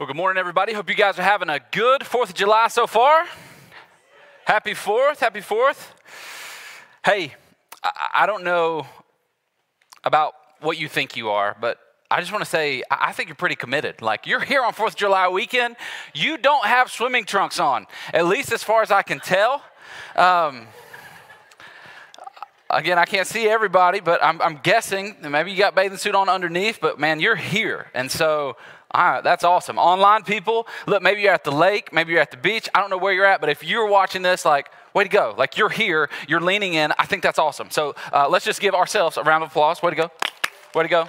Well, good morning, everybody. Hope you guys are having a good 4th of July so far. Happy 4th. Happy 4th. Hey, I, don't know about what you think you are, but I just want to say, I think you're pretty committed. Like, you're here on 4th of July weekend. You don't have swimming trunks on, at least as far as I can tell. Um, again, I can't see everybody, but I'm, I'm guessing maybe you got bathing suit on underneath, but man, you're here. And so right, that's awesome. Online people, look, maybe you're at the lake, maybe you're at the beach. I don't know where you're at, but if you're watching this, like, way to go. Like, you're here, you're leaning in. I think that's awesome. So uh, let's just give ourselves a round of applause. Way to go. Way to go.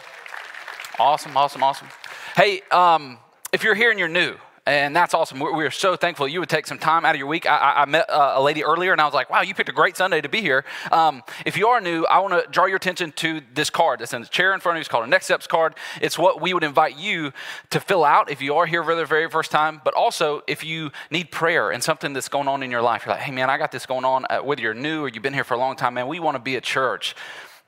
Awesome, awesome, awesome. Hey, um, if you're here and you're new, and that's awesome. We're, we're, so thankful you would take some time out of your week. I, I met uh, a lady earlier and I was like, wow, you picked a great Sunday to be here. Um, if you are new, I want to draw your attention to this card that's in the chair in front of you. It's called a Next Steps card. It's what we would invite you to fill out if you are here for the very first time, but also if you need prayer and something that's going on in your life. You're like, hey, man, I got this going on. Uh, whether you're new or you've been here for a long time, man, we want to be a church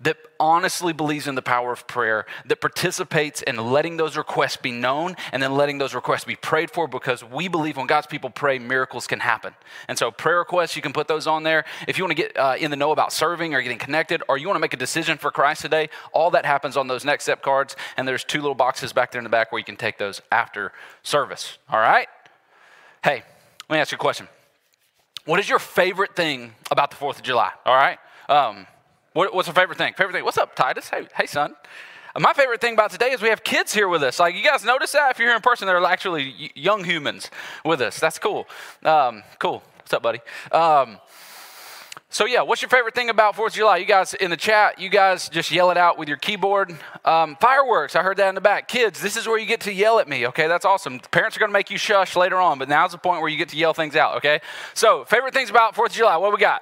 that honestly believes in the power of prayer, that participates in letting those requests be known and then letting those requests be prayed for because we believe when God's people pray, miracles can happen. And so, prayer requests, you can put those on there. If you want to get uh, in the know about serving or getting connected, or you want to make a decision for Christ today, all that happens on those next step cards. And there's two little boxes back there in the back where you can take those after service. All right? Hey, let me ask you a question. What is your favorite thing about the 4th of July? All right? Um, what, what's your favorite thing? Favorite thing? What's up, Titus? Hey, hey, son. My favorite thing about today is we have kids here with us. Like, you guys notice that? If you're here in person, they're actually young humans with us. That's cool. Um, cool. What's up, buddy? Um, so, yeah, what's your favorite thing about 4th of July? You guys in the chat, you guys just yell it out with your keyboard. Um, fireworks, I heard that in the back. Kids, this is where you get to yell at me, okay? That's awesome. Parents are going to make you shush later on, but now's the point where you get to yell things out, okay? So, favorite things about 4th of July, what we got?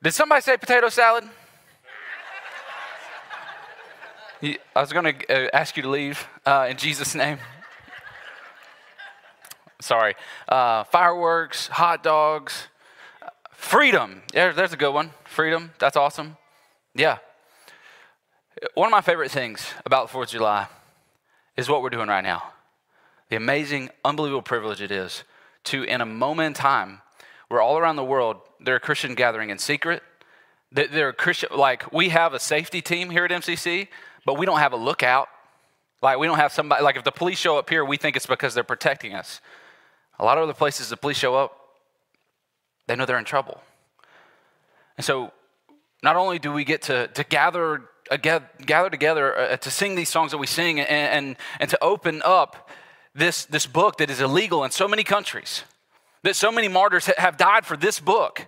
Did somebody say potato salad? I was going to uh, ask you to leave uh, in Jesus' name. Sorry. Uh, fireworks, hot dogs, freedom. Yeah, there's a good one. Freedom. That's awesome. Yeah. One of my favorite things about the 4th of July is what we're doing right now. The amazing, unbelievable privilege it is to, in a moment in time, where all around the world they're a Christian gathering in secret. They're a Christian, like we have a safety team here at MCC, but we don't have a lookout. Like we don't have somebody, like if the police show up here, we think it's because they're protecting us. A lot of other places, the police show up, they know they're in trouble. And so not only do we get to, to gather, uh, gather together uh, to sing these songs that we sing and, and, and to open up this, this book that is illegal in so many countries that so many martyrs have died for this book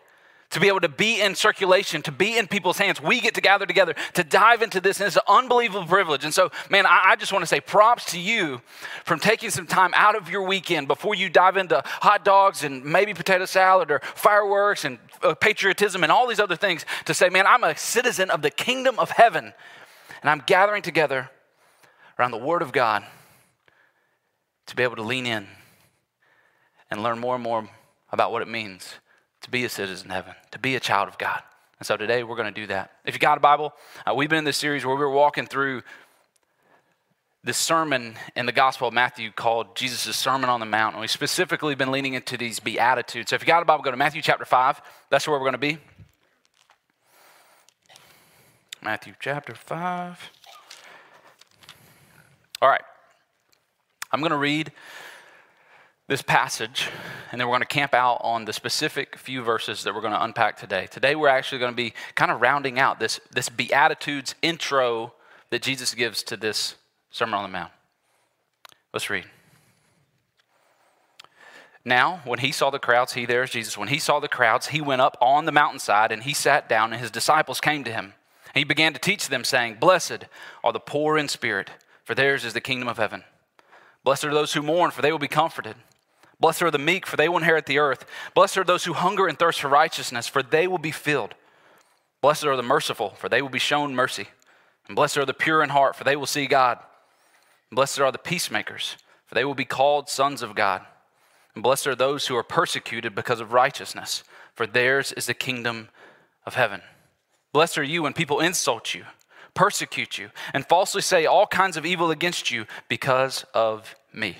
to be able to be in circulation, to be in people's hands. We get to gather together to dive into this, and it's an unbelievable privilege. And so, man, I, I, just want to say props to you from taking some time out of your weekend before you dive into hot dogs and maybe potato salad or fireworks and uh, patriotism and all these other things to say, man, I'm a citizen of the kingdom of heaven, and I'm gathering together around the Word of God to be able to lean in and learn more and more about what it means to be a citizen of heaven, to be a child of God. And so today we're going to do that. If you got a Bible, uh, we've been in this series where we were walking through this sermon in the Gospel of Matthew called Jesus' Sermon on the Mount. And we've specifically been leaning into these Beatitudes. So if you got a Bible, go to Matthew chapter 5. That's where we're going to be. Matthew chapter 5. All right. I'm going to read this passage, and then we're going to camp out on the specific few verses that we're going to unpack today. Today, we're actually going to be kind of rounding out this, this Beatitudes intro that Jesus gives to this Sermon on the Mount. Let's read. Now, when he saw the crowds, he there is Jesus, when he saw the crowds, he went up on the mountainside and he sat down, and his disciples came to him. And he began to teach them, saying, Blessed are the poor in spirit, for theirs is the kingdom of heaven. Blessed are those who mourn, for they will be comforted. Blessed are the meek, for they will inherit the earth. Blessed are those who hunger and thirst for righteousness, for they will be filled. Blessed are the merciful, for they will be shown mercy. And blessed are the pure in heart, for they will see God. And blessed are the peacemakers, for they will be called sons of God. And blessed are those who are persecuted because of righteousness, for theirs is the kingdom of heaven. Blessed are you when people insult you, persecute you, and falsely say all kinds of evil against you because of me.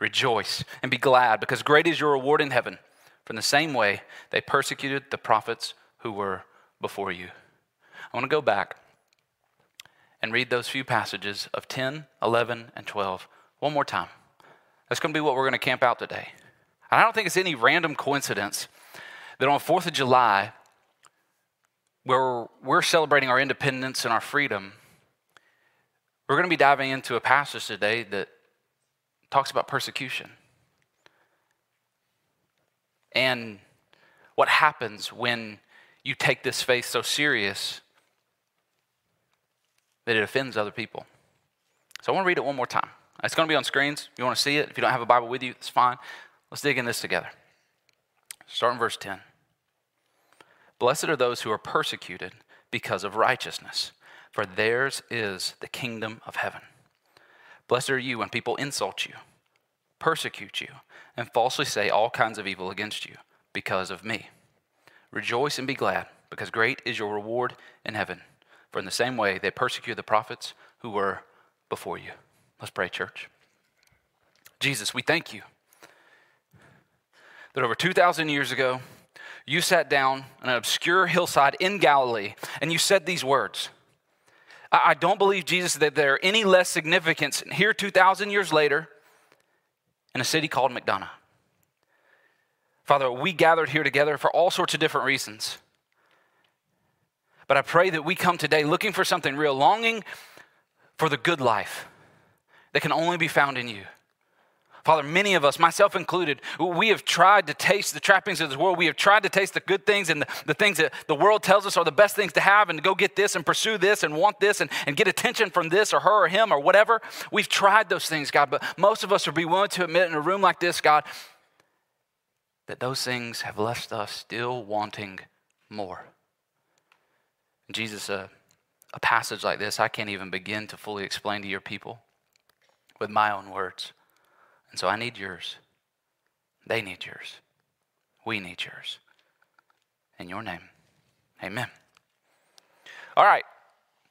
Rejoice and be glad, because great is your reward in heaven. From the same way they persecuted the prophets who were before you. I want to go back and read those few passages of 10, 11, and 12 one more time. That's going to be what we're going to camp out today. And I don't think it's any random coincidence that on 4th of July, where we're celebrating our independence and our freedom, we're going to be diving into a passage today that talks about persecution and what happens when you take this faith so serious that it offends other people. So I want to read it one more time. It's going to be on screens. If you want to see it, if you don't have a Bible with you, it's fine. Let's dig in this together. Start in verse 10. Blessed are those who are persecuted because of righteousness, for theirs is the kingdom of heaven. Blessed are you when people insult you, persecute you, and falsely say all kinds of evil against you because of me. Rejoice and be glad, because great is your reward in heaven. For in the same way they persecuted the prophets who were before you. Let's pray, church. Jesus, we thank you that over 2,000 years ago, you sat down on an obscure hillside in Galilee and you said these words. I don't believe, Jesus, that they're any less significant here 2,000 years later in a city called McDonough. Father, we gathered here together for all sorts of different reasons. But I pray that we come today looking for something real, longing for the good life that can only be found in you. Father, many of us, myself included, we have tried to taste the trappings of this world. We have tried to taste the good things and the, the, things that the world tells us are the best things to have and to go get this and pursue this and want this and, and get attention from this or her or him or whatever. We've tried those things, God, but most of us would be willing to admit in a room like this, God, that those things have left us still wanting more. Jesus, a, a passage like this, I can't even begin to fully explain to your people with my own words. And so I need yours. They need yours. We need yours. In your name, amen. All right.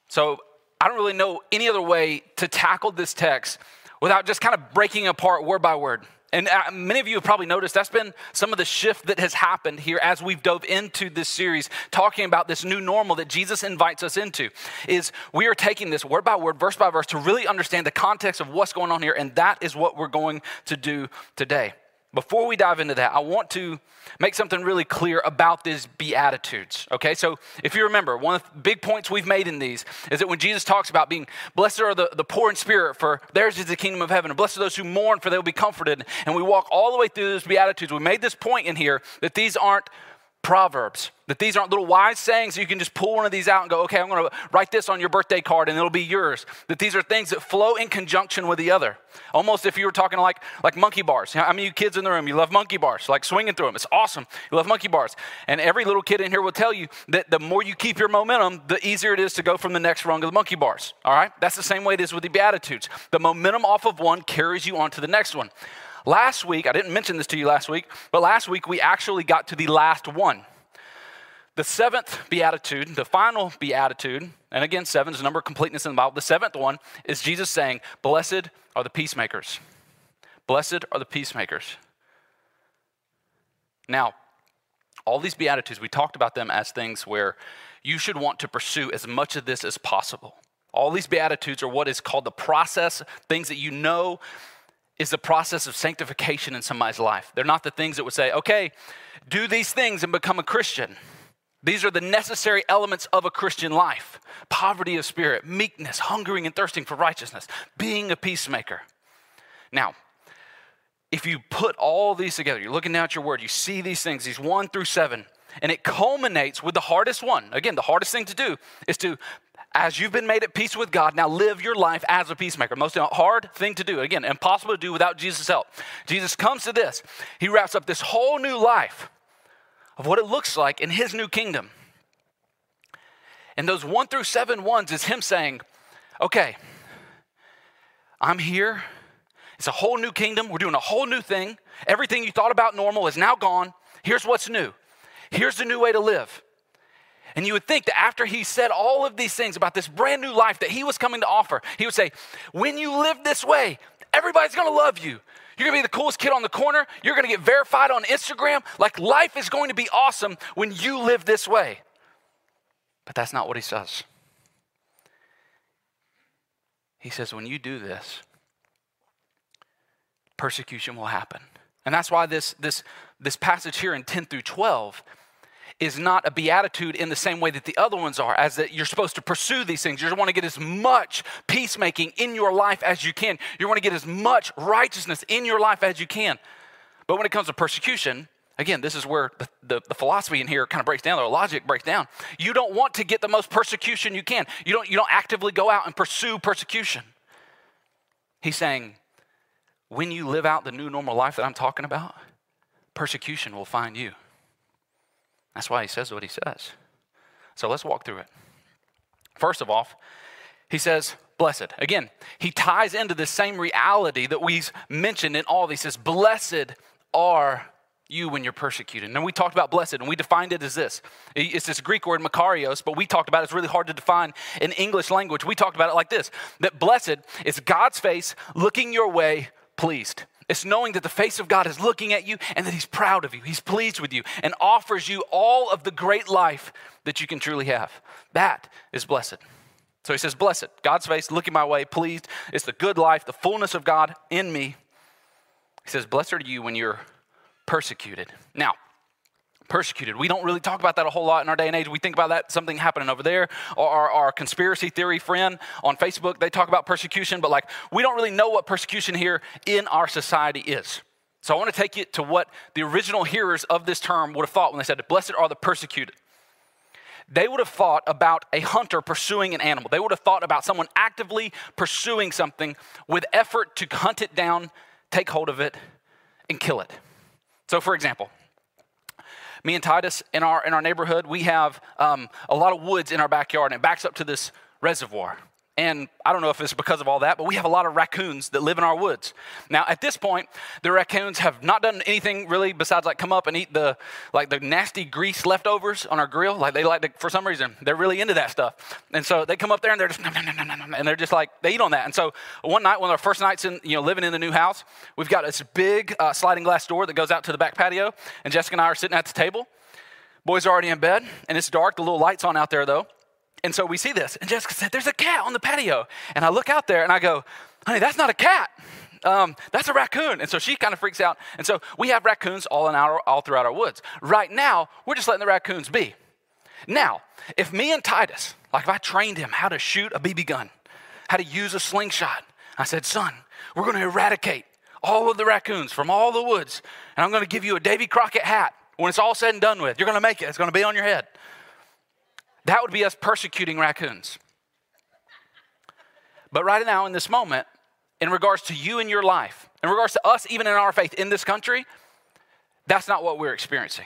So I don't really know any other way to tackle this text without just kind of breaking apart word by word. And uh, many of you have probably noticed that's been some of the shift that has happened here as we've dove into this series, talking about this new normal that Jesus invites us into. Is we are taking this word by word, verse by verse, to really understand the context of what's going on here, and that is what we're going to do today. Before we dive into that, I want to make something really clear about these Beatitudes. Okay, so if you remember, one of the big points we've made in these is that when Jesus talks about being blessed are the, the poor in spirit, for theirs is the kingdom of heaven, and blessed are those who mourn, for they will be comforted. And we walk all the way through those Beatitudes. We made this point in here that these aren't Proverbs. That these aren't little wise sayings you can just pull one of these out and go, okay, I'm going to write this on your birthday card and it'll be yours. That these are things that flow in conjunction with the other. Almost if you were talking like, like monkey bars. I mean, you kids in the room, you love monkey bars, like swinging through them. It's awesome. You love monkey bars. And every little kid in here will tell you that the more you keep your momentum, the easier it is to go from the next rung of the monkey bars. All right? That's the same way it is with the Beatitudes. The momentum off of one carries you on to the next one. Last week, I didn't mention this to you last week, but last week we actually got to the last one. The seventh beatitude, the final beatitude, and again, seven is the number of completeness in the Bible. The seventh one is Jesus saying, Blessed are the peacemakers. Blessed are the peacemakers. Now, all these beatitudes, we talked about them as things where you should want to pursue as much of this as possible. All these beatitudes are what is called the process, things that you know is the process of sanctification in somebody's life. They're not the things that would say, okay, do these things and become a Christian. These are the necessary elements of a Christian life poverty of spirit, meekness, hungering and thirsting for righteousness, being a peacemaker. Now, if you put all these together, you're looking down at your word, you see these things, these one through seven, and it culminates with the hardest one. Again, the hardest thing to do is to, as you've been made at peace with God, now live your life as a peacemaker. Most hard thing to do. Again, impossible to do without Jesus' help. Jesus comes to this, he wraps up this whole new life of what it looks like in his new kingdom. And those one through seven ones is him saying, okay, I'm here. It's a whole new kingdom. We're doing a whole new thing. Everything you thought about normal is now gone. Here's what's new. Here's the new way to live. And you would think that after he said all of these things about this brand new life that he was coming to offer, he would say, When you live this way, everybody's gonna love you. You're gonna be the coolest kid on the corner. You're gonna get verified on Instagram. Like life is going to be awesome when you live this way. But that's not what he says. He says, when you do this, persecution will happen. And that's why this, this, this passage here in 10 through 12 is not a beatitude in the same way that the other ones are, as that you're supposed to pursue these things. You want to get as much peacemaking in your life as you can. You want to get as much righteousness in your life as you can. But when it comes to persecution, again, this is where the, the, the philosophy in here kind of breaks down, the logic breaks down. You don't want to get the most persecution you can. You don't, you don't actively go out and pursue persecution. He's saying, when you live out the new normal life that I'm talking about, persecution will find you. That's why he says what he says. So let's walk through it. First of all, he says, blessed. Again, he ties into the same reality that we've mentioned in all these. He says, blessed are you when you're persecuted. And we talked about blessed, and we defined it as this. It's this Greek word makarios, but we talked about it. it's really hard to define in English language. We talked about it like this: that blessed is God's face looking your way, pleased. It's knowing that the face of God is looking at you and that He's proud of you. He's pleased with you and offers you all of the great life that you can truly have. That is blessed. So he says, Blessed, God's face, looking my way, pleased. It's the good life, the fullness of God in me. He says, Blessed are you when you're persecuted. Now, persecuted. We don't really talk about that a whole lot in our day and age. We think about that something happening over there. Or our, our, conspiracy theory friend on Facebook, they talk about persecution, but like we don't really know what persecution here in our society is. So I want to take you to what the original hearers of this term would have thought when they said, Blessed are the persecuted. They would have thought about a hunter pursuing an animal. They would have thought about someone actively pursuing something with effort to hunt it down, take hold of it, and kill it. So, for example, me and Titus in our in our neighborhood, we have um, a lot of woods in our backyard, and it backs up to this reservoir. And I don't know if it's because of all that, but we have a lot of raccoons that live in our woods. Now, at this point, the raccoons have not done anything really besides like come up and eat the like the nasty grease leftovers on our grill. Like they like to, for some reason, they're really into that stuff. And so they come up there and they're just nom, nom, nom, and they're just like they eat on that. And so one night, one of our first nights in you know living in the new house, we've got this big uh, sliding glass door that goes out to the back patio, and Jessica and I are sitting at the table. Boys are already in bed, and it's dark. The little lights on out there though. And so we see this. And Jessica said, There's a cat on the patio. And I look out there and I go, Honey, that's not a cat. Um, that's a raccoon. And so she kind of freaks out. And so we have raccoons all, in our, all throughout our woods. Right now, we're just letting the raccoons be. Now, if me and Titus, like if I trained him how to shoot a BB gun, how to use a slingshot, I said, Son, we're going to eradicate all of the raccoons from all the woods. And I'm going to give you a Davy Crockett hat when it's all said and done with. You're going to make it, it's going to be on your head. That would be us persecuting raccoons. But right now, in this moment, in regards to you and your life, in regards to us, even in our faith in this country, that's not what we're experiencing.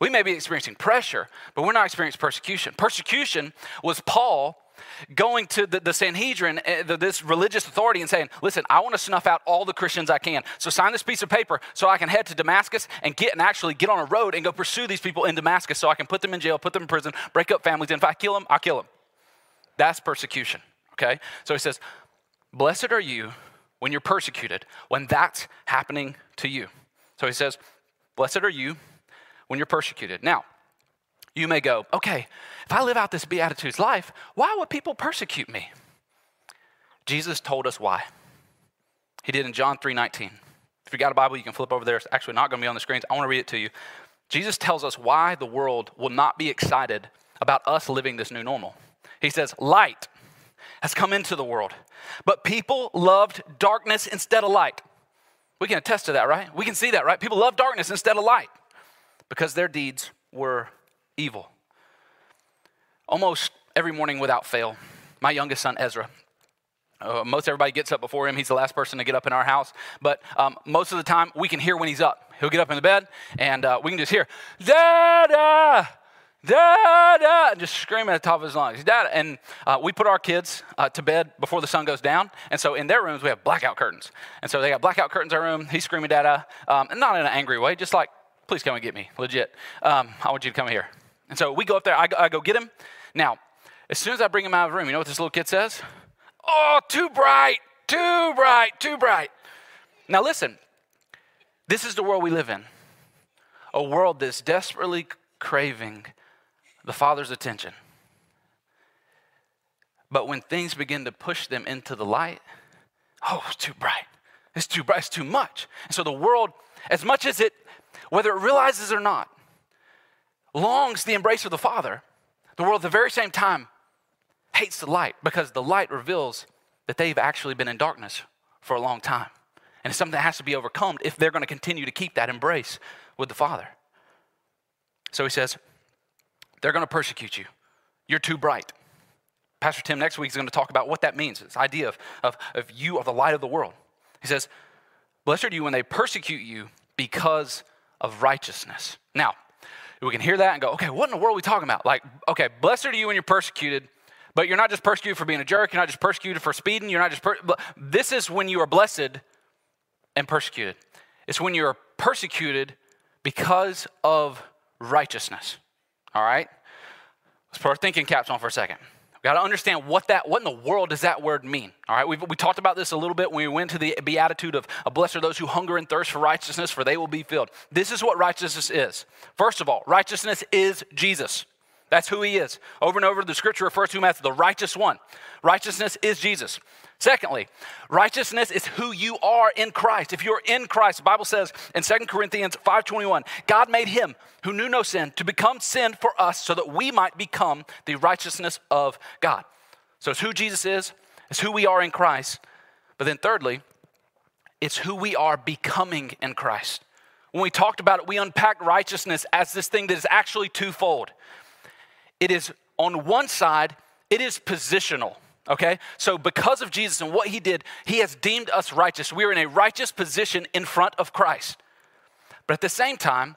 We may be experiencing pressure, but we're not experiencing persecution. Persecution was Paul going to the, the Sanhedrin, uh, the, this religious authority, and saying, Listen, I want to snuff out all the Christians I can. So sign this piece of paper so I can head to Damascus and get and actually get on a road and go pursue these people in Damascus so I can put them in jail, put them in prison, break up families. And if I kill them, I'll kill them. That's persecution, okay? So he says, Blessed are you when you're persecuted, when that's happening to you. So he says, Blessed are you when you're persecuted. Now, you may go, okay, if I live out this Beatitudes life, why would people persecute me? Jesus told us why. He did in John 3 19. If you got a Bible, you can flip over there. It's actually not going to be on the screens. I want to read it to you. Jesus tells us why the world will not be excited about us living this new normal. He says, Light has come into the world, but people loved darkness instead of light. We can attest to that, right? We can see that, right? People love darkness instead of light because their deeds were evil. Almost every morning without fail, my youngest son, Ezra, uh, most everybody gets up before him. He's the last person to get up in our house. But um, most of the time, we can hear when he's up. He'll get up in the bed, and uh, we can just hear, Dada! Dada! And just screaming at the top of his lungs. Dada! And uh, we put our kids uh, to bed before the sun goes down. And so in their rooms, we have blackout curtains. And so they got blackout curtains in our room. He's screaming, Dada! Um, and not in an angry way, just like, please come and get me, legit. Um, I want you to come here. And so we go up there, I go, I go get him. Now, as soon as I bring him out of the room, you know what this little kid says? Oh, too bright, too bright, too bright. Now, listen, this is the world we live in a world that's desperately craving the Father's attention. But when things begin to push them into the light, oh, it's too bright. It's too bright. It's too much. And so the world, as much as it, whether it realizes or not, longs the embrace of the Father, the world at the very same time hates the light because the light reveals that they've actually been in darkness for a long time. And it's something that has to be overcome if they're going to continue to keep that embrace with the Father. So he says, they're going to persecute you. You're too bright. Pastor Tim next week is going to talk about what that means this idea of, of, of you are the light of the world. He says, Blessed are you when they persecute you because of righteousness. Now, we can hear that and go, okay, what in the world are we talking about? Like, okay, blessed are you when you're persecuted, but you're not just persecuted for being a jerk, you're not just persecuted for speeding, you're not just, per- this is when you are blessed and persecuted. It's when you're persecuted because of righteousness. All right? Let's put our thinking caps on for a second. We got to understand what that, what in the world does that word mean? All right, we we talked about this a little bit when we went to the beatitude of, a blessed are those who hunger and thirst for righteousness, for they will be filled. This is what righteousness is. First of all, righteousness is Jesus. That's who he is. Over and over, the scripture refers to him as the righteous one. Righteousness is Jesus. Secondly, righteousness is who you are in Christ. If you're in Christ, the Bible says in 2 Corinthians 5:21, God made him who knew no sin to become sin for us so that we might become the righteousness of God. So it's who Jesus is, it's who we are in Christ. But then thirdly, it's who we are becoming in Christ. When we talked about it, we unpacked righteousness as this thing that is actually twofold. It is on one side, it is positional okay? So, because of Jesus and what he did, he has deemed us righteous. We are in a righteous position in front of Christ. But at the same time,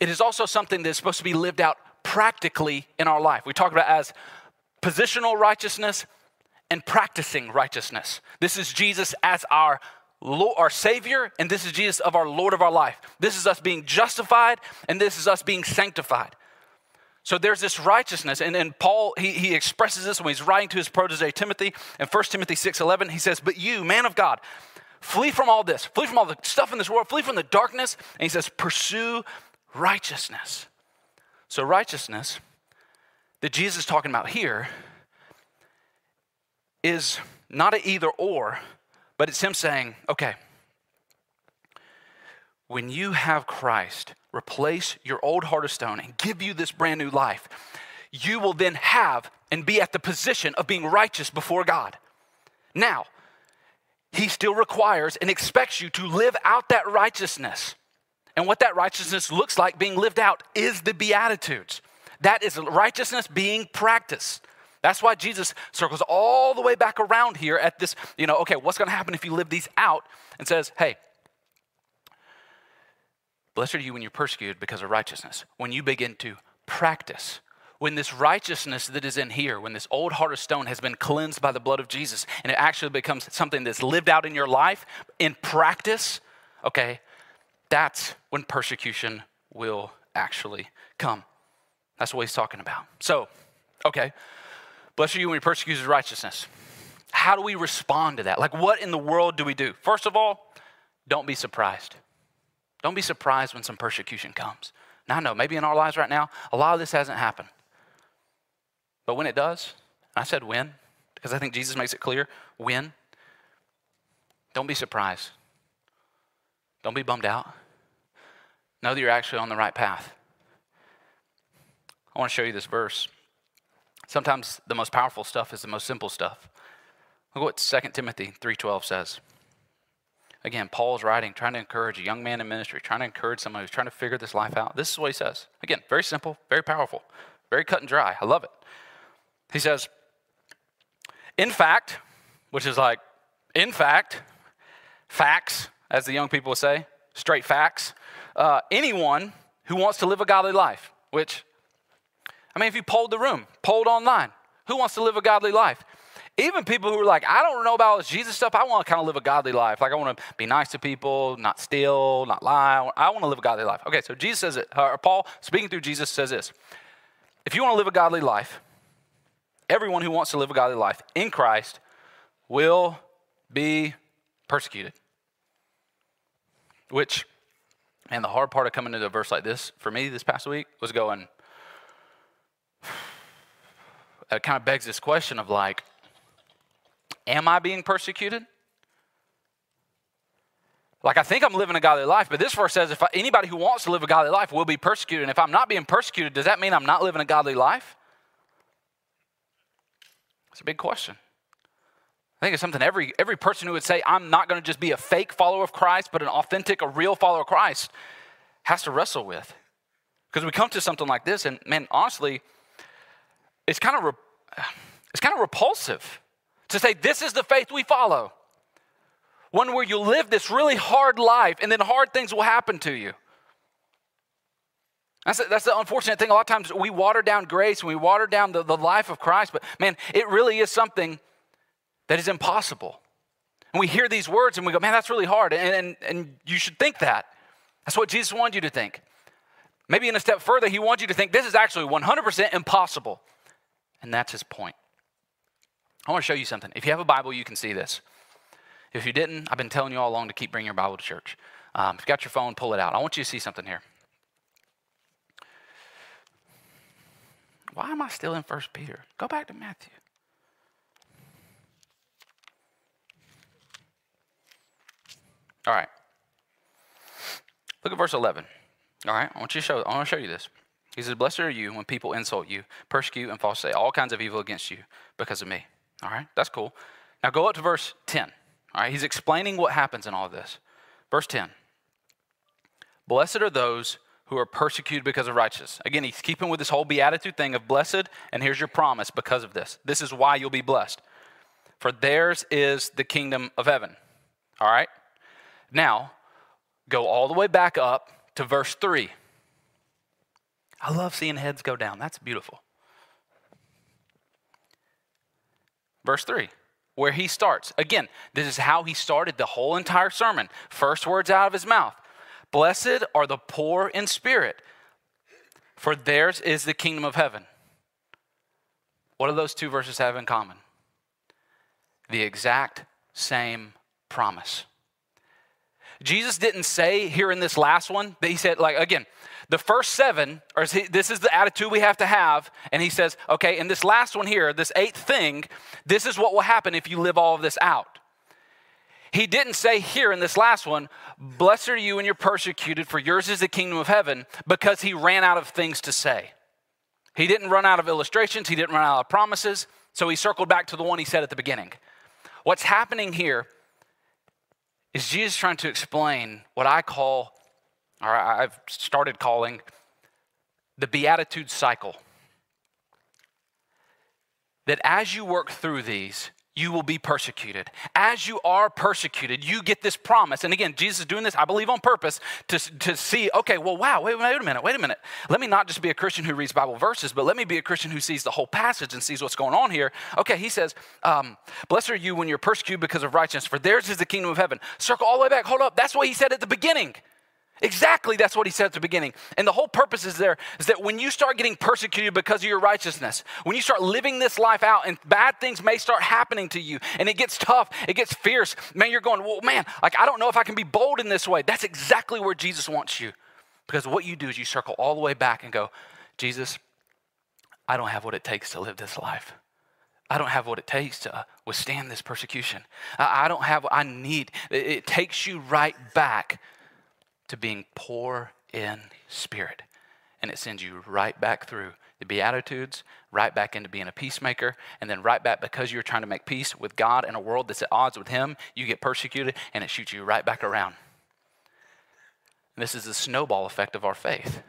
it is also something that's supposed to be lived out practically in our life. We talk about as positional righteousness and practicing righteousness. This is Jesus as our Lord, our Savior, and this is Jesus of our Lord of our life. This is us being justified, and this is us being sanctified. So there's this righteousness, and, and Paul, he, he expresses this when he's writing to his protege Timothy in 1 Timothy 6.11. He says, but you, man of God, flee from all this, flee from all the stuff in this world, flee from the darkness, and he says, pursue righteousness. So righteousness that Jesus is talking about here is not an either or, but it's him saying, okay, when you have Christ replace your old heart of stone and give you this brand new life, you will then have and be at the position of being righteous before God. Now, he still requires and expects you to live out that righteousness. And what that righteousness looks like being lived out is the Beatitudes. That is righteousness being practiced. That's why Jesus circles all the way back around here at this, you know, okay, what's gonna happen if you live these out? And says, hey, Blessed are you when you're persecuted because of righteousness. When you begin to practice, when this righteousness that is in here, when this old heart of stone has been cleansed by the blood of Jesus, and it actually becomes something that's lived out in your life in practice, okay, that's when persecution will actually come. That's what he's talking about. So, okay, blessed are you when you're persecuted righteousness. How do we respond to that? Like, what in the world do we do? First of all, don't be surprised. Don't be surprised when some persecution comes. Now, I know maybe in our lives right now, a lot of this hasn't happened. But when it does, I said when, because I think Jesus makes it clear when, don't be surprised. Don't be bummed out. Know that you're actually on the right path. I want to show you this verse. Sometimes the most powerful stuff is the most simple stuff. Look what 2 Timothy 3:12 says. Again, Paul's writing, trying to encourage a young man in ministry, trying to encourage someone who's trying to figure this life out. This is what he says. Again, very simple, very powerful, very cut and dry. I love it. He says, in fact, which is like, in fact, facts, as the young people say, straight facts. Uh, anyone who wants to live a godly life, which, I mean, if you polled the room, polled online, who wants to live a godly life? Even people who are like, I don't know about all this Jesus stuff. I want to kind of live a godly life. Like, I want to be nice to people, not steal, not lie. I want to live a godly life. Okay, so Jesus says it, or Paul, speaking through Jesus, says this If you want to live a godly life, everyone who wants to live a godly life in Christ will be persecuted. which, and the hard part of coming to a verse like this for me this past week was going, it kind of begs this question of like, am I being persecuted? Like, I think I'm living a godly life, but this verse says if anybody who wants to live a godly life will be persecuted. And if I'm not being persecuted, does that mean I'm not living a godly life? It's a big question. I think it's something every, every person who would say, I'm not going to just be a fake follower of Christ, but an authentic, a real follower of Christ, has to wrestle with. Because we come to something like this, and man, honestly, it's kind of, re- it's kind of repulsive to say, this is the faith we follow. One where you live this really hard life and then hard things will happen to you. That's, that's the unfortunate thing. A lot of times we water down grace and we water down the, the life of Christ, but man, it really is something that is impossible. And we hear these words and we go, man, that's really hard. And, and, and you should think that. That's what Jesus wanted you to think. Maybe in a step further, he wants you to think this is actually 100% impossible. And that's his point. I want to show you something. If you have a Bible, you can see this. If you didn't, I've been telling you all along to keep bringing your Bible to church. Um, if you got your phone, pull it out. I want you to see something here. Why am I still in First Peter? Go back to Matthew. All right. Look at verse 11. All right, I want you to show. I want to show you this. He says, "Blessed are you when people insult you, persecute, and falsely all kinds of evil against you because of me." All right, that's cool. Now go up to verse 10. All right, he's explaining what happens in all of this. Verse 10 Blessed are those who are persecuted because of righteousness. Again, he's keeping with this whole beatitude thing of blessed, and here's your promise because of this. This is why you'll be blessed. For theirs is the kingdom of heaven. All right? Now, go all the way back up to verse 3. I love seeing heads go down. That's beautiful. Verse 3 where he starts. Again, this is how he started the whole entire sermon. First words out of his mouth Blessed are the poor in spirit, for theirs is the kingdom of heaven. What do those two verses have in common? The exact same promise. Jesus didn't say here in this last one that he said, like, again, the first seven, or this is the attitude we have to have. And he says, okay, in this last one here, this eighth thing, this is what will happen if you live all of this out. He didn't say here in this last one, Blessed are you when you're persecuted, for yours is the kingdom of heaven, because he ran out of things to say. He didn't run out of illustrations, he didn't run out of promises, so he circled back to the one he said at the beginning. What's happening here is Jesus trying to explain what I call or I've started calling the Beatitude cycle. That as you work through these, you will be persecuted. As you are persecuted, you get this promise. And again, Jesus is doing this, I believe, on purpose to, to see, okay, well, wow, wait, wait a minute, wait a minute. Let me not just be a Christian who reads Bible verses, but let me be a Christian who sees the whole passage and sees what's going on here. Okay, he says, um, Blessed are you when you're persecuted because of righteousness, for theirs is the kingdom of heaven. Circle all the way back, hold up. That's what he said at the beginning. Exactly, that's what he said at the beginning. And the whole purpose is there is that when you start getting persecuted because of your righteousness, when you start living this life out and bad things may start happening to you and it gets tough, it gets fierce, man, you're going, well, man, like I don't know if I can be bold in this way. That's exactly where Jesus wants you. Because what you do is you circle all the way back and go, Jesus, I don't have what it takes to live this life. I don't have what it takes to uh, withstand this persecution. I don't have what I need. It takes you right back to being poor in spirit. And it sends you right back through the Beatitudes, right back into being a peacemaker, and then right back because you're trying to make peace with God in a world that's at odds with Him, you get persecuted and it shoots you right back around. And this is the snowball effect of our faith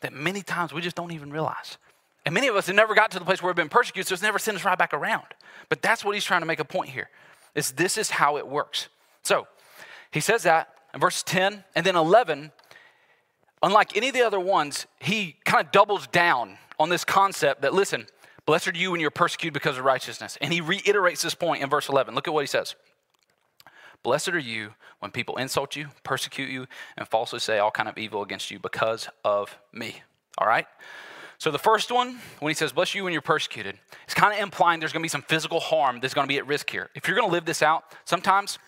that many times we just don't even realize. And many of us have never got to the place where we've been persecuted, so it's never sent us right back around. But that's what he's trying to make a point here. Is this is how it works. So he says that, and verse 10 and then 11, unlike any of the other ones, he kind of doubles down on this concept that, listen, blessed are you when you're persecuted because of righteousness. And he reiterates this point in verse 11. Look at what he says. Blessed are you when people insult you, persecute you, and falsely say all kind of evil against you because of me. All right? So the first one, when he says, bless you when you're persecuted, it's kind of implying there's going to be some physical harm that's going to be at risk here. If you're going to live this out, sometimes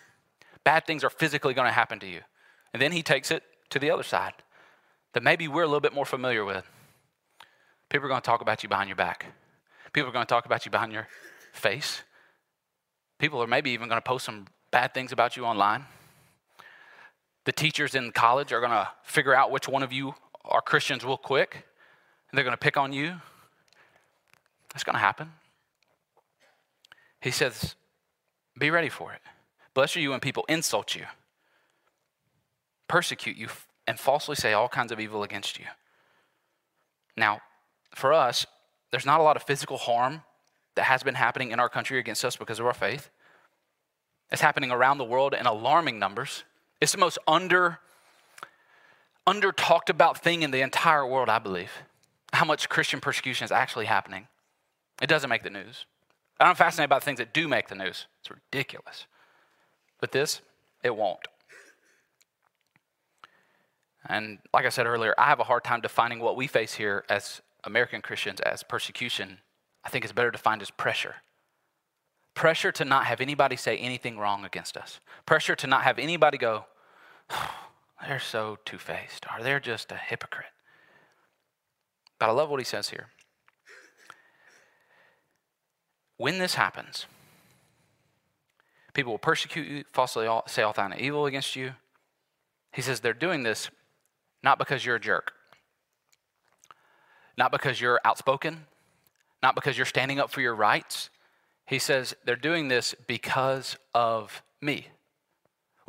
bad things are physically going to happen to you. And then he takes it to the other side that maybe we're a little bit more familiar with. People are going to talk about you behind your back. People are going to talk about you behind your face. People are maybe even going to post some bad things about you online. The teachers in college are going to figure out which one of you are Christians real quick, and they're going to pick on you. That's going to happen. He says, Be ready for it. Blessed are you when people insult you, persecute you, and falsely say all kinds of evil against you. Now, for us, there's not a lot of physical harm that has been happening in our country against us because of our faith. It's happening around the world in alarming numbers. It's the most under under talked about thing in the entire world, I believe. How much Christian persecution is actually happening. It doesn't make the news. I'm fascinated by the things that do make the news. It's ridiculous. But this, it won't. And like I said earlier, I have a hard time defining what we face here as American Christians as persecution. I think it's better defined as pressure. Pressure to not have anybody say anything wrong against us. Pressure to not have anybody go, oh, they're so two faced, or they're just a hypocrite. But I love what he says here. When this happens, people will persecute you, falsely say all kind of evil against you. He says they're doing this not because you're a jerk, not because you're outspoken, not because you're standing up for your rights. He says they're doing this because of me.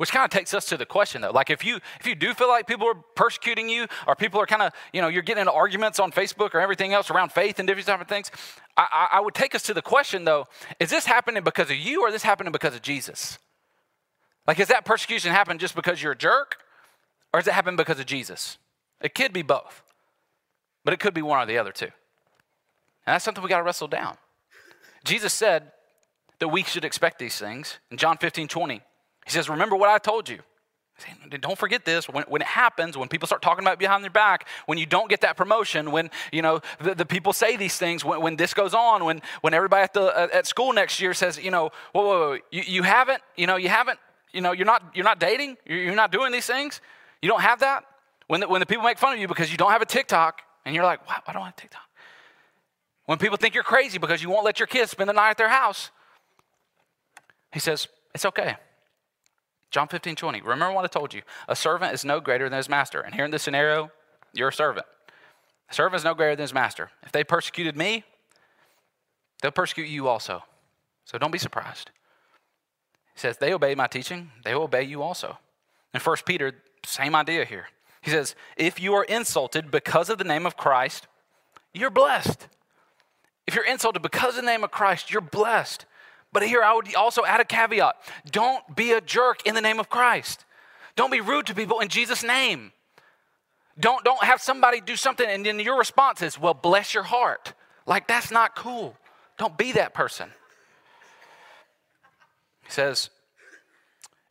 Which kind of takes us to the question though. Like if you if you do feel like people are persecuting you or people are kind of, you know, you're getting into arguments on Facebook or everything else around faith and different type of things, I, I would take us to the question though, is this happening because of you or is this happening because of Jesus? Like is that persecution happening just because you're a jerk? Or is it happening because of Jesus? It could be both. But it could be one or the other too. And that's something we got to wrestle down. Jesus said that we should expect these things. In John 15, 20, he says, Remember what I told you. Don't forget this. When, when, it happens, when people start talking about behind their back, when you don't get that promotion, when you know the, the people say these things, when, when, this goes on, when when everybody at the at school next year says, you know, whoa, whoa, whoa, you, you haven't, you know, you haven't, you know, you're not you're not dating, you're, you're not doing these things. You don't have that. When the, when the people make fun of you because you don't have a TikTok, and you're like, why, why don't I have TikTok? When people think you're crazy because you won't let your kids spend the night at their house, he says, it's okay. John 15, 20. Remember what I told you. A servant is no greater than his master. And here in this scenario, you're a servant. A servant is no greater than his master. If they persecuted me, they'll persecute you also. So don't be surprised. He says, they obey my teaching, they will obey you also. In 1 Peter, same idea here. He says, if you are insulted because of the name of Christ, you're blessed. If you're insulted because of the name of Christ, you're blessed. But here I would also add a caveat don't be a jerk in the name of Christ. Don't be rude to people in Jesus' name. Don't, don't have somebody do something and then your response is, well, bless your heart. Like, that's not cool. Don't be that person. He says,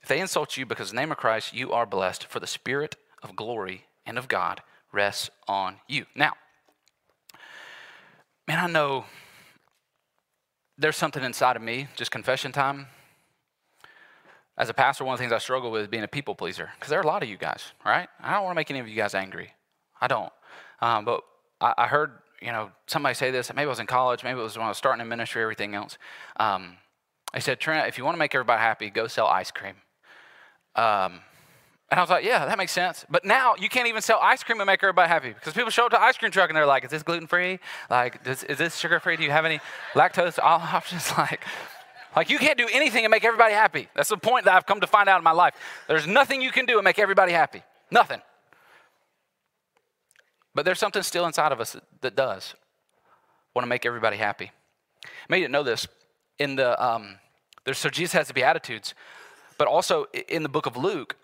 if they insult you because the name of Christ, you are blessed, for the Spirit of glory and of God rests on you. Now, man, I know there's something inside of me, just confession time. As a pastor, one of the things I struggle with is being a people pleaser because there are a lot of you guys, right? I don't want to make any of you guys angry. I don't. Um, but I, I, heard, you know, somebody say this. Maybe I was in college. Maybe it was when I was starting in ministry, everything else. Um, I said, Trent, if you want to make everybody happy, go sell ice cream. Um, and I was like, yeah, that makes sense. But now you can't even sell ice cream and make everybody happy because people show up to ice cream truck and they're like, is this gluten free? Like, does, is this sugar free? Do you have any lactose all options? Like, like you can't do anything and make everybody happy. That's the point that I've come to find out in my life. There's nothing you can do and make everybody happy. Nothing. But there's something still inside of us that does want to make everybody happy. You didn't know this. In the um, there's so Jesus has the Beatitudes, but also in the book of Luke,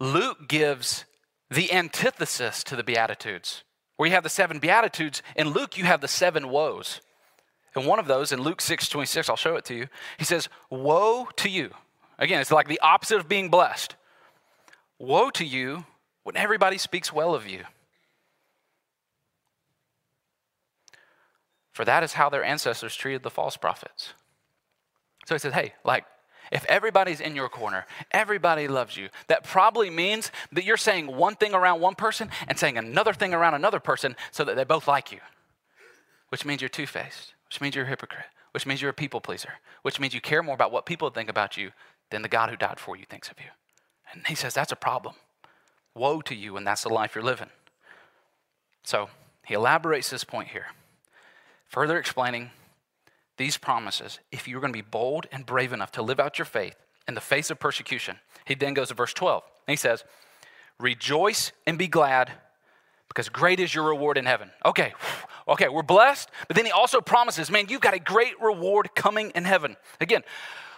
Luke gives the antithesis to the Beatitudes. Where you have the seven Beatitudes, in Luke, you have the seven woes. And one of those, in Luke 6 26, I'll show it to you, he says, Woe to you. Again, it's like the opposite of being blessed. Woe to you when everybody speaks well of you. For that is how their ancestors treated the false prophets. So he says, Hey, like, if everybody's in your corner, everybody loves you, that probably means that you're saying one thing around one person and saying another thing around another person so that they both like you, which means you're two faced, which means you're a hypocrite, which means you're a people pleaser, which means you care more about what people think about you than the God who died for you thinks of you. And he says that's a problem. Woe to you when that's the life you're living. So he elaborates this point here, further explaining these promises if you're going to be bold and brave enough to live out your faith in the face of persecution. He then goes to verse 12 and he says, Rejoice and be glad because great is your reward in heaven. Okay, okay, we're blessed, but then he also promises, man, you've got a great reward coming in heaven. Again,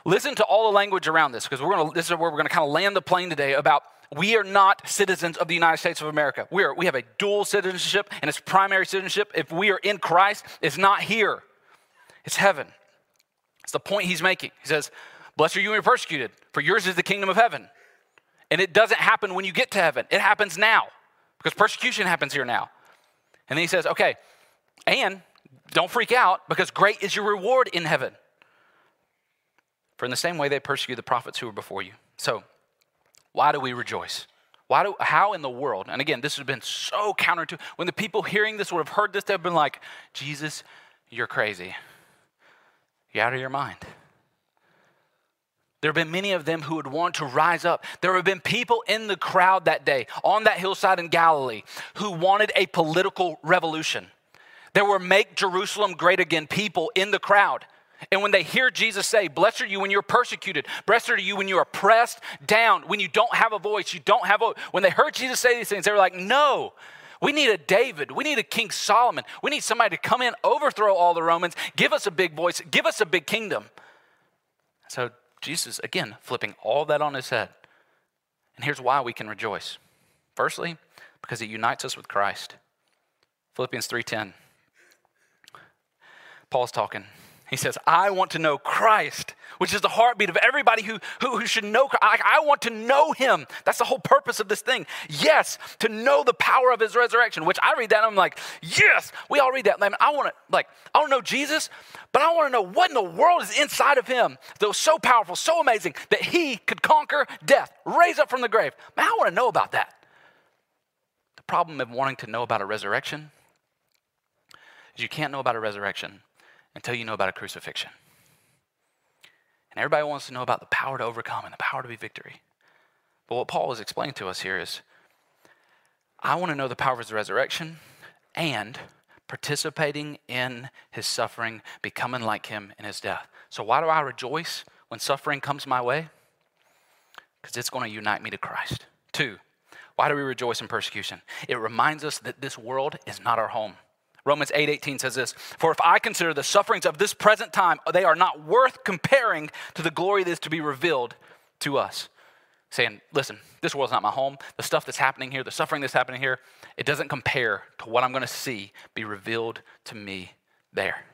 listen to all the language around this because we're gonna, this is where we're going to kind of land the plane today about we are not citizens of the United States of America. We, are, we have a dual citizenship, and its primary citizenship, if we are in Christ, is not here. It's heaven. It's the point he's making. He says, Blessed are you when you're persecuted, for yours is the kingdom of heaven. And it doesn't happen when you get to heaven, it happens now because persecution happens here now. And then he says, Okay, and don't freak out because great is your reward in heaven. For in the same way they persecuted the prophets who were before you. So, why do we rejoice? Why do, how in the world, and again, this has been so counter to, when the people hearing this would have heard this, they've been like, Jesus, you're crazy. You're out of your mind. There have been many of them who would want to rise up. There have been people in the crowd that day on that hillside in Galilee who wanted a political revolution. There were make Jerusalem great again people in the crowd. And when they hear Jesus say, Blessed are you when you're persecuted, blessed are you when you're oppressed down, when you don't have a voice, you don't have a when they heard Jesus say these things, they were like, No, we need a David. We need a King Solomon. We need somebody to come in, overthrow all the Romans, give us a big voice, give us a big kingdom. So Jesus, again, flipping all that on his head. And here's why we can rejoice. Firstly, because it unites us with Christ. Philippians 3:10. Paul's talking. He says, I want to know Christ, which is the heartbeat of everybody who, who, who should know. I, I want to know him. That's the whole purpose of this thing. Yes, to know the power of his resurrection, which I read that and I'm like, yes, we all read that. Man, I want to, like, I don't know Jesus, but I want to know what in the world is inside of him that was so powerful, so amazing that he could conquer death, raise up from the grave. Man, I want to know about that. The problem of wanting to know about a resurrection is you can't know about a resurrection until you know about a crucifixion. And everybody wants to know about the power to overcome and the power to be victory. But what Paul is explaining to us here is I want to know the power of his resurrection and participating in his suffering, becoming like him in his death. So, why do I rejoice when suffering comes my way? Because it's going to unite me to Christ. Two, why do we rejoice in persecution? It reminds us that this world is not our home. Romans 8:18 8, says this, "For if I consider the sufferings of this present time, they are not worth comparing to the glory that is to be revealed to us." Saying, "Listen, this world's not my home. The stuff that's happening here, the suffering that's happening here, it doesn't compare to what I'm going to see be revealed to me there."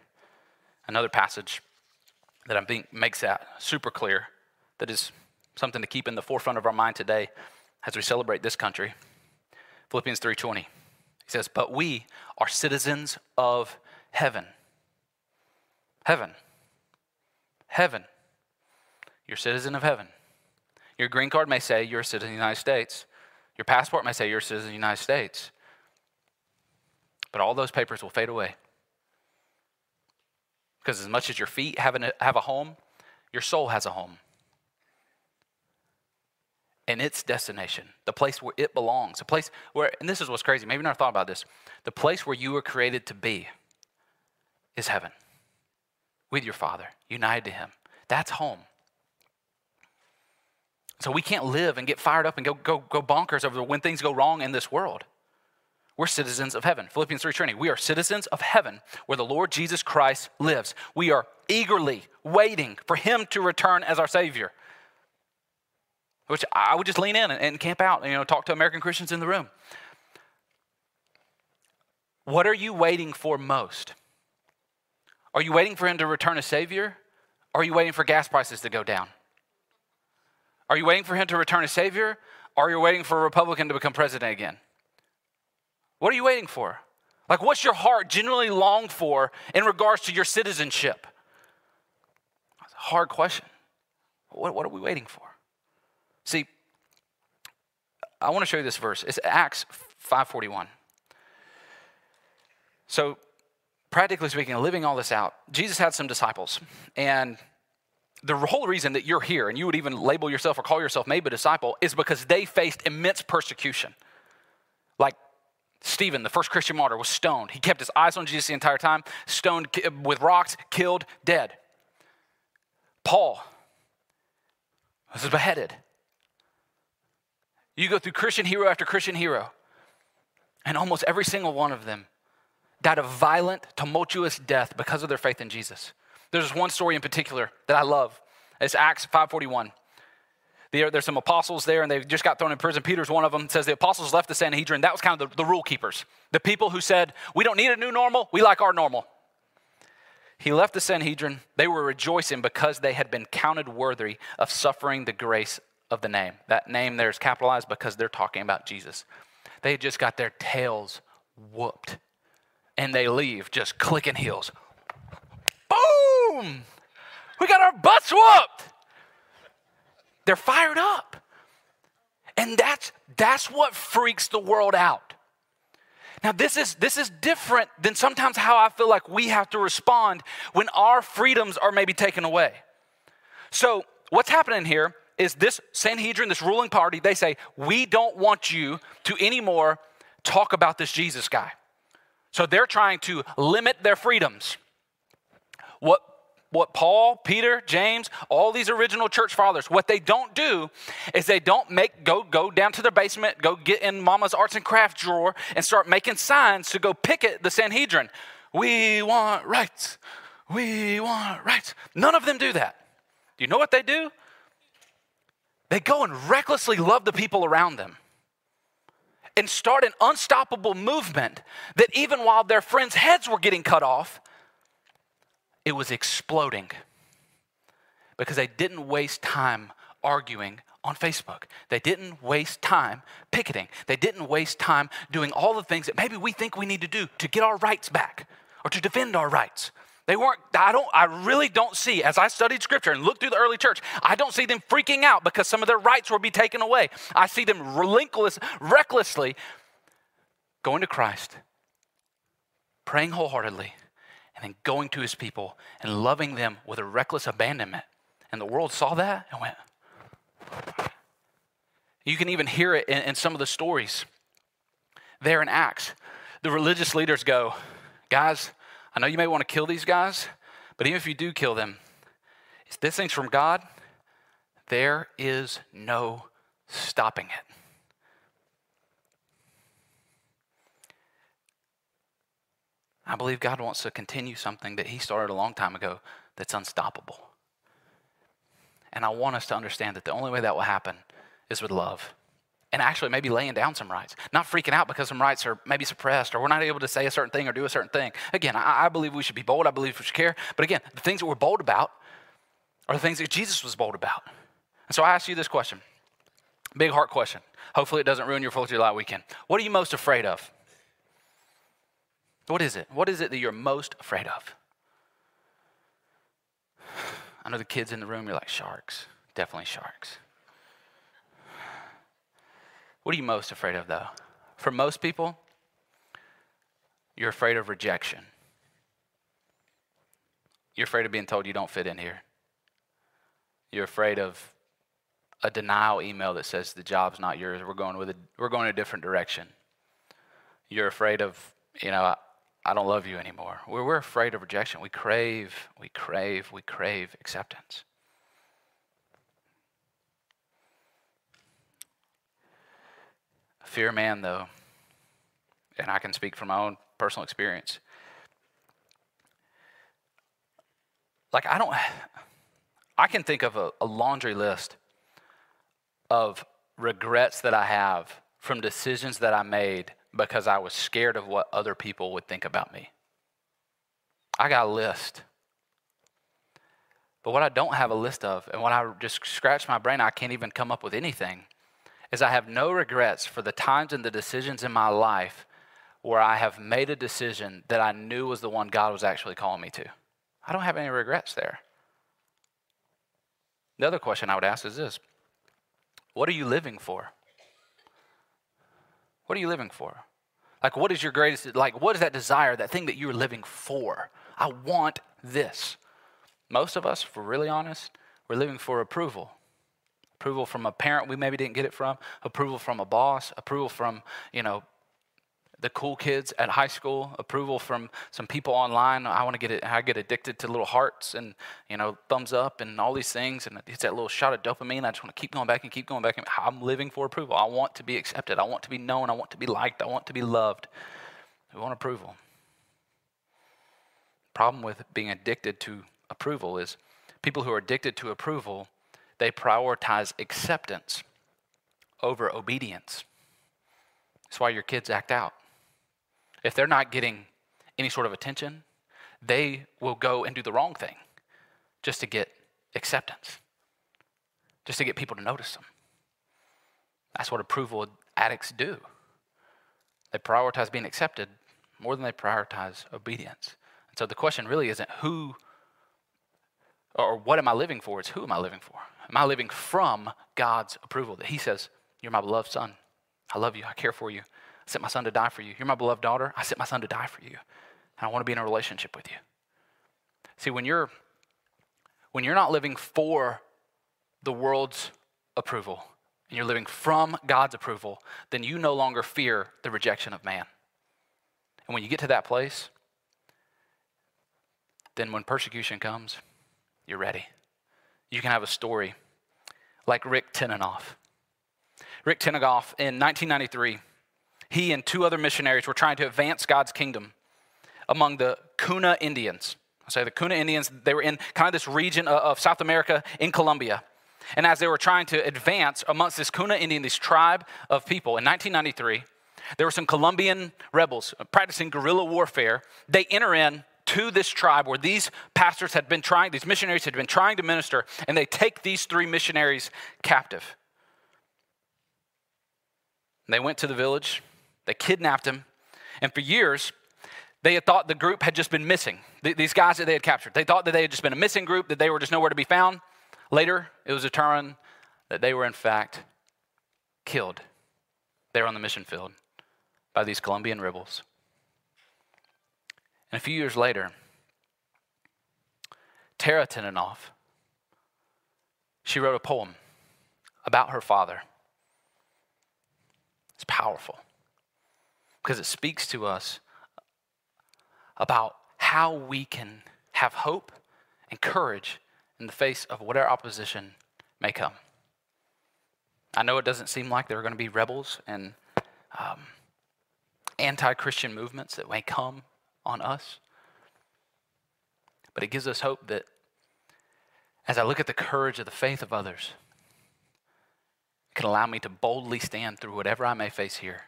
Another passage that I think makes that super clear that is something to keep in the forefront of our mind today as we celebrate this country. Philippians 3:20 says, But we are citizens of heaven. Heaven. Heaven. You're a citizen of heaven. Your green card may say you're a citizen of the United States. Your passport may say you're a citizen of the United States. But all those papers will fade away. Because as much as your feet have, an, have a home, your soul has a home and its destination, the place where it belongs, the place where, and this is what's crazy, maybe you never thought about this, the place where you were created to be is heaven with your Father, united to Him. That's home. So we can't live and get fired up and go, go, go bonkers over when things go wrong in this world. We're citizens of heaven. Philippians 3 Trinity. We are citizens of heaven where the Lord Jesus Christ lives. We are eagerly waiting for him to return as our Savior which I would just lean in and, camp out and you know, talk to American Christians in the room. What are you waiting for most? Are you waiting for him to return a Savior? Or are you waiting for gas prices to go down? Are you waiting for him to return a Savior? Or are you waiting for a Republican to become president again? What are you waiting for? Like, what's your heart genuinely long for in regards to your citizenship? That's a hard question. What, what are we waiting for? See, I want to show you this verse. It's Acts 541. So, practically speaking, living all this out, Jesus had some disciples. And the whole reason that you're here and you would even label yourself or call yourself maybe a disciple is because they faced immense persecution. Like Stephen, the first Christian martyr, was stoned. He kept his eyes on Jesus the entire time, stoned with rocks, killed, dead. Paul was beheaded. You go through Christian hero after Christian hero, and almost every single one of them died a violent, tumultuous death because of their faith in Jesus. There's one story in particular that I love. It's Acts 541. there's some apostles there, and they just got thrown in prison. Peter's one of them. It says the apostles left the Sanhedrin. That was kind of the, the rule keepers, the people who said, "We don't need a new normal. We like our normal." He left the Sanhedrin. They were rejoicing because they had been counted worthy of suffering the grace of the name. That name there is capitalized because they're talking about Jesus. They just got their tails whooped and they leave just clicking heels. Boom! We got our butts whooped. They're fired up. And that's that's what freaks the world out. Now this is this is different than sometimes how I feel like we have to respond when our freedoms are maybe taken away. So, what's happening here is this Sanhedrin, this ruling party, they say, "We don't want you to anymore talk about this Jesus guy." So they're trying to limit their freedoms. What, what Paul, Peter, James, all these original church fathers, what they don't do is they don't make go go down to their basement, go get in mama's arts and crafts drawer and start making signs to go picket the Sanhedrin. We want rights. We want rights. None of them do that. Do you know what they do? They go and recklessly love the people around them and start an unstoppable movement that even while their friends' heads were getting cut off, it was exploding because they didn't waste time arguing on Facebook. They didn't waste time picketing. They didn't waste time doing all the things that maybe we think we need to do to get our rights back or to defend our rights. They weren't, I don't, I really don't see, as I studied scripture and looked through the early church, I don't see them freaking out because some of their rights will be taken away. I see them relinquish, recklessly going to Christ, praying wholeheartedly, and then going to his people and loving them with a reckless abandonment. And the world saw that and went, you can even hear it in, in some of the stories there in Acts. The religious leaders go, guys, I know you may want to kill these guys, but even if you do kill them, if this thing's from God, there is no stopping it. I believe God wants to continue something that He started a long time ago that's unstoppable. And I want us to understand that the only way that will happen is with love and actually maybe laying down some rights, not freaking out because some rights are maybe suppressed or we're not able to say a certain thing or do a certain thing. Again, I, I believe we should be bold. I believe we should care. But again, the things that we're bold about are the things that Jesus was bold about. And so I ask you this question big heart question. Hopefully, it doesn't ruin your 4th of July weekend. What are you most afraid of? What is it? What is it that you're most afraid of? I know the kids in the room, you're like, sharks. Definitely sharks. What are you most afraid of, though? For most people, you're afraid of rejection. You're afraid of being told you don't fit in here. You're afraid of a denial email that says the job's not yours. We're going with a, we're going a different direction. You're afraid of, you know, I, I don't love you anymore. We're, we're afraid of rejection. We crave, we crave, we crave acceptance. Fear man, though, and I can speak from my own personal experience. Like, I don't, I can think of a, a laundry list of regrets that I have from decisions that I made because I was scared of what other people would think about me. I got a list. But what I don't have a list of, and when I just scratch my brain, I can't even come up with anything, is I have no regrets for the times and the decisions in my life where I have made a decision that I knew was the one God was actually calling me to. I don't have any regrets there. The other question I would ask is this What are you living for? What are you living for? Like, what is your greatest, like, what is that desire, that thing that you're living for? I want this. Most of us, if we're really honest, we're living for approval. Approval from a parent we maybe didn't get it from, approval from a boss, approval from, you know, the cool kids at high school, approval from some people online. I want to get it. I get addicted to little hearts and you know thumbs up and all these things, and it's that little shot of dopamine. I just want to keep going back and keep going back. I'm living for approval. I want to be accepted. I want to be known. I want to be liked. I want to be loved. We want approval. Problem with being addicted to approval is people who are addicted to approval, they prioritize acceptance over obedience. That's why your kids act out. If they're not getting any sort of attention, they will go and do the wrong thing just to get acceptance, just to get people to notice them. That's what approval addicts do. They prioritize being accepted more than they prioritize obedience. And so the question really isn't who or what am I living for? It's who am I living for? Am I living from God's approval that He says, You're my beloved son. I love you. I care for you. I sent my son to die for you. You're my beloved daughter. I sent my son to die for you. And I want to be in a relationship with you. See, when you're when you're not living for the world's approval and you're living from God's approval, then you no longer fear the rejection of man. And when you get to that place, then when persecution comes, you're ready. You can have a story like Rick Tenenoff. Rick Tenenoff in 1993 he and two other missionaries were trying to advance God's kingdom among the Kuna Indians. I say the Kuna Indians, they were in kind of this region of South America in Colombia. And as they were trying to advance amongst this Kuna Indian, this tribe of people in 1993, there were some Colombian rebels practicing guerrilla warfare. They enter in to this tribe where these pastors had been trying, these missionaries had been trying to minister, and they take these three missionaries captive. They went to the village, they kidnapped him. And for years, they had thought the group had just been missing. These guys that they had captured. They thought that they had just been a missing group, that they were just nowhere to be found. Later, it was determined that they were, in fact, killed there on the mission field by these Colombian rebels. And a few years later, Tara Tenenoff, she wrote a poem about her father. It's powerful because it speaks to us about how we can have hope and courage in the face of whatever opposition may come. I know it doesn't seem like there are going to be rebels and um, anti Christian movements that may come on us, but it gives us hope that as I look at the courage of the faith of others, it can allow me to boldly stand through whatever I may face here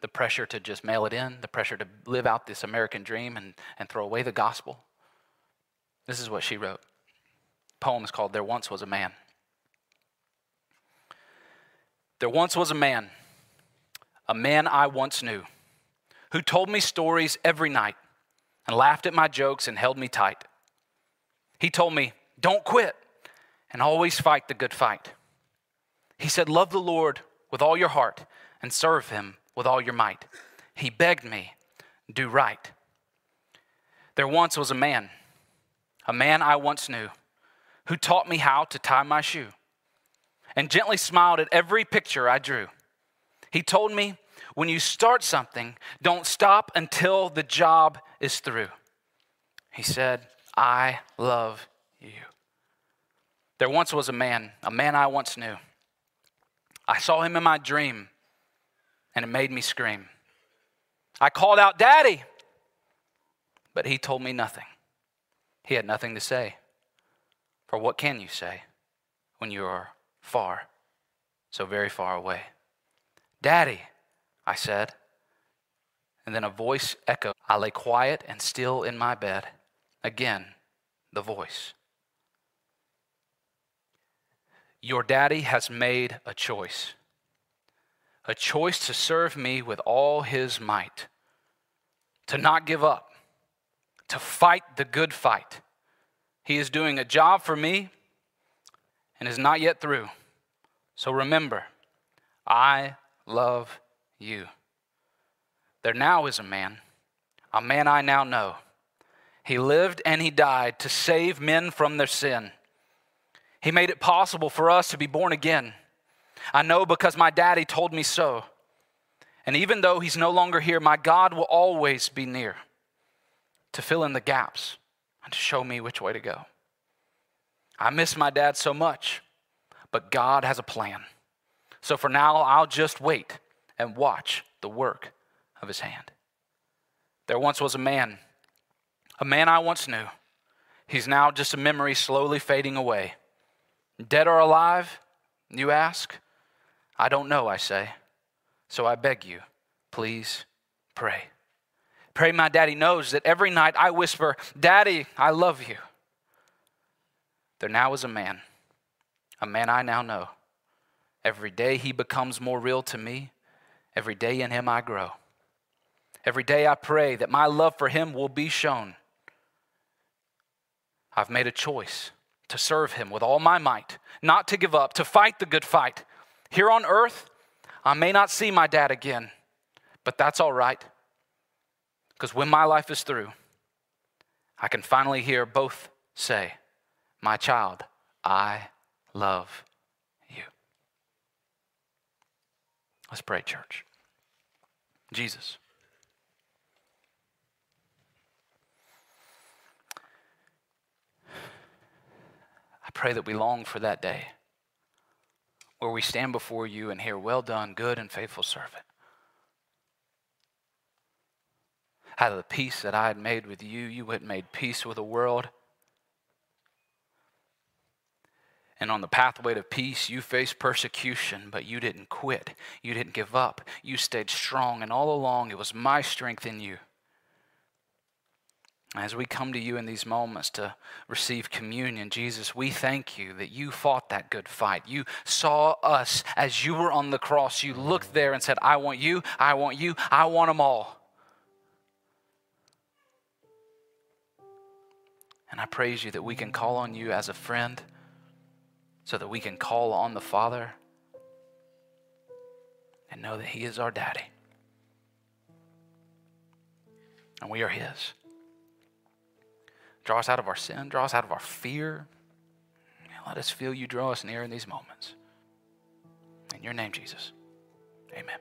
the pressure to just mail it in, the pressure to live out this American dream and, and throw away the gospel. This is what she wrote. The poem is called There Once Was a Man. There once was a man, a man I once knew, who told me stories every night and laughed at my jokes and held me tight. He told me, Don't quit and always fight the good fight. He said, Love the Lord with all your heart and serve him with all your might. He begged me, do right. There once was a man, a man I once knew, who taught me how to tie my shoe and gently smiled at every picture I drew. He told me, when you start something, don't stop until the job is through. He said, I love you. There once was a man, a man I once knew. I saw him in my dream and it made me scream. I called out, Daddy! But he told me nothing. He had nothing to say. For what can you say when you are far, so very far away? Daddy, I said. And then a voice echoed. I lay quiet and still in my bed. Again, the voice. Your daddy has made a choice a choice to serve me with all his might, to not give up, to fight the good fight. He is doing a job for me, and is not yet through. So remember, I love you. There now is a man, a man I now know. He lived and he died to save men from their sin. He made it possible for us to be born again. I know because my daddy told me so. And even though he's no longer here, my God will always be near to fill in the gaps and to show me which way to go. I miss my dad so much, but God has a plan. So for now, I'll just wait and watch the work of his hand. There once was a man, a man I once knew. He's now just a memory slowly fading away. Dead or alive, you ask? I don't know, I say. So I beg you, please pray. Pray my daddy knows that every night I whisper, Daddy, I love you. There now is a man, a man I now know. Every day he becomes more real to me. Every day in him I grow. Every day I pray that my love for him will be shown. I've made a choice to serve him with all my might, not to give up, to fight the good fight. Here on earth, I may not see my dad again, but that's all right. Because when my life is through, I can finally hear both say, My child, I love you. Let's pray, church. Jesus. I pray that we long for that day where we stand before you and hear, Well done, good and faithful servant. Out of the peace that I had made with you, you had made peace with the world. And on the pathway to peace, you faced persecution, but you didn't quit. You didn't give up. You stayed strong. And all along, it was my strength in you. As we come to you in these moments to receive communion, Jesus, we thank you that you fought that good fight. You saw us as you were on the cross. You looked there and said, I want you, I want you, I want them all. And I praise you that we can call on you as a friend so that we can call on the Father and know that He is our daddy. And we are His. Draw us out of our sin, draw us out of our fear. And let us feel you draw us near in these moments. In your name, Jesus. Amen.